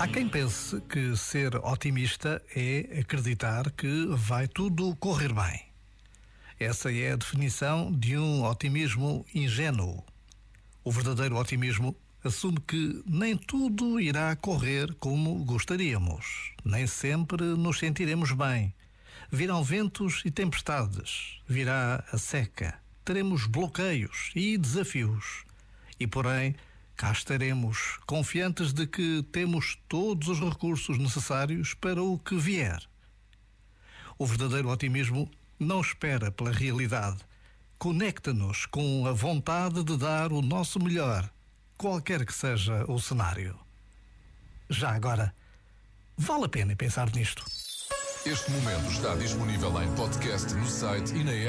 Há quem pense que ser otimista é acreditar que vai tudo correr bem. Essa é a definição de um otimismo ingênuo. O verdadeiro otimismo assume que nem tudo irá correr como gostaríamos, nem sempre nos sentiremos bem. Virão ventos e tempestades, virá a seca, teremos bloqueios e desafios. E, porém, cá estaremos, confiantes de que temos todos os recursos necessários para o que vier. O verdadeiro otimismo não espera pela realidade. Conecta-nos com a vontade de dar o nosso melhor, qualquer que seja o cenário. Já agora, vale a pena pensar nisto. Este momento está disponível em podcast no site e na app.